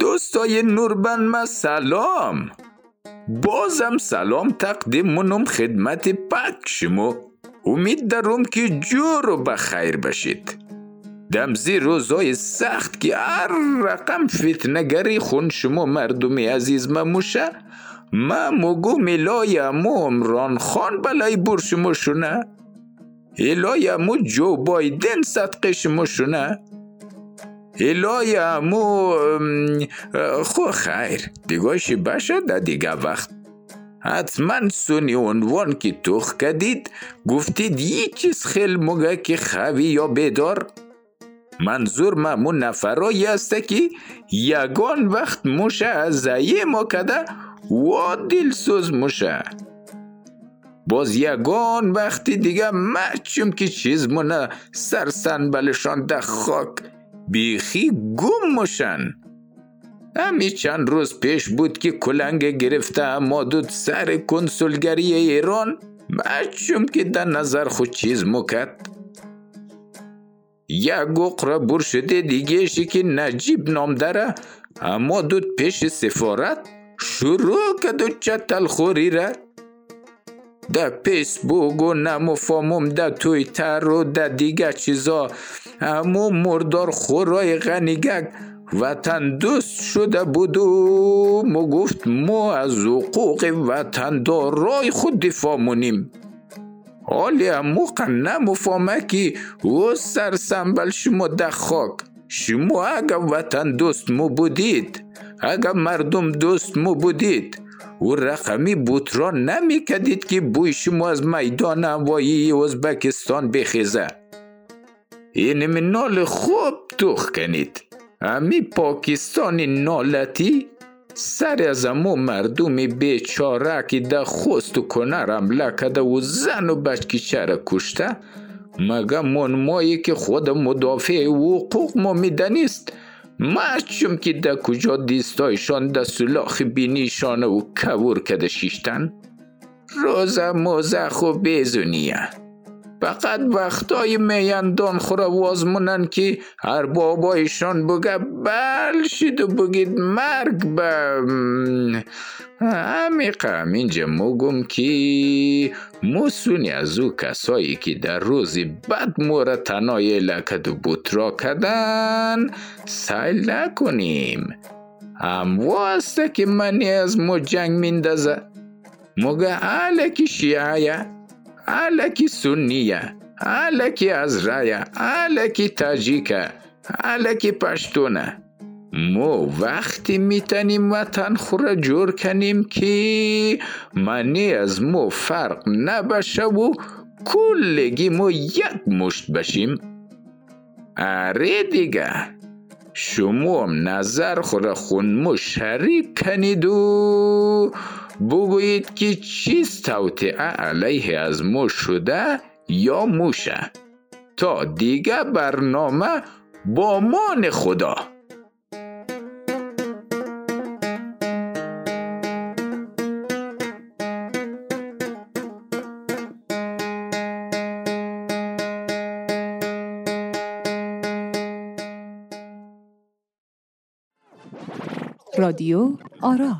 دوستای نوربن سلام. بازم سلام تقدیم منم خدمت پک شما. امید دارم که جور و بخیر باشید. دمزی روزای سخت که هر رقم فتنگری خون شما مردم عزیز مموشه ما مگو ملای امو خان بلای بر شما شونه. الای امو جو بایدن صدق شما شونه. الای امو خو خیر. دیگاش باشه در دیگه وقت. حتما سونی عنوان که توخ کدید. گفتید یه چیز خیل مگه که خوی یا بیدار. منظور ممون نفرایی است که یگان وقت موشه از زیه ما کده و دلسوز موشه. باز یگان وقتی دیگه مچم که چیز مونه. سرسن بلشان ده خاک بیخی گم موشن همی چند روز پیش بود که کلنگ گرفته مادود سر کنسولگری ایران. مچم که در نظر خود چیز مکد یک گقره بر شده دیگه که نجیب نام داره. اما دود پیش سفارت شروع کد و چتل را در پیسبوک و نمو در تویتر و در دیگه چیزا. همو مردار خورای غنیگک وطن دوست شده بود و گفت ما از حقوق وطن دارای خود دفاع مونیم. حالی موقع نمفهمه که او سرسنبل شما در خاک. شما اگر وطن دوست مو بودید اگر مردم دوست مو بودید او رقمی بوت را نمی کدید که بوی شما از میدان هوایی ازبکستان بخیزه. این نال خوب توخ کنید. امی پاکستان نالتی سر از امو مردم بیچاره که ده خوست و کنر حمله کده و زن و بچکی چره کشته مگه من مایی که خود مدافع حقوق ما میدنیست چون که ده کجا دیستایشان ده سلاخ بینیشانه و کور کده شیشتن روزه موزه خوب بیزونیه فقط وقتای میندان خوره وازمونن که هر بابایشان بگه بل شید و بگید مرگ به همیقه اینجا مگم که موسونی از او کسایی که در روزی بد مور تنای لکد و بطرا کدن سیل نکنیم. هم واسه که منی از مو جنگ میندازه. مگه علکی شیعه؟ علکی سنیه علکی ازرایه علکی تاجیکه علکی پشتونه. مو وقتی میتنیم وطن خوره جور کنیم که منی از مو فرق نباشه و کلگی مو یک مشت بشیم. اره دیگه شما هم نظر خوره خون مو شریک کنید و بگویید که چیز توطعه علیه از مو شده یا موشه؟ تا دیگه برنامه با مان خدا. رادیو آرا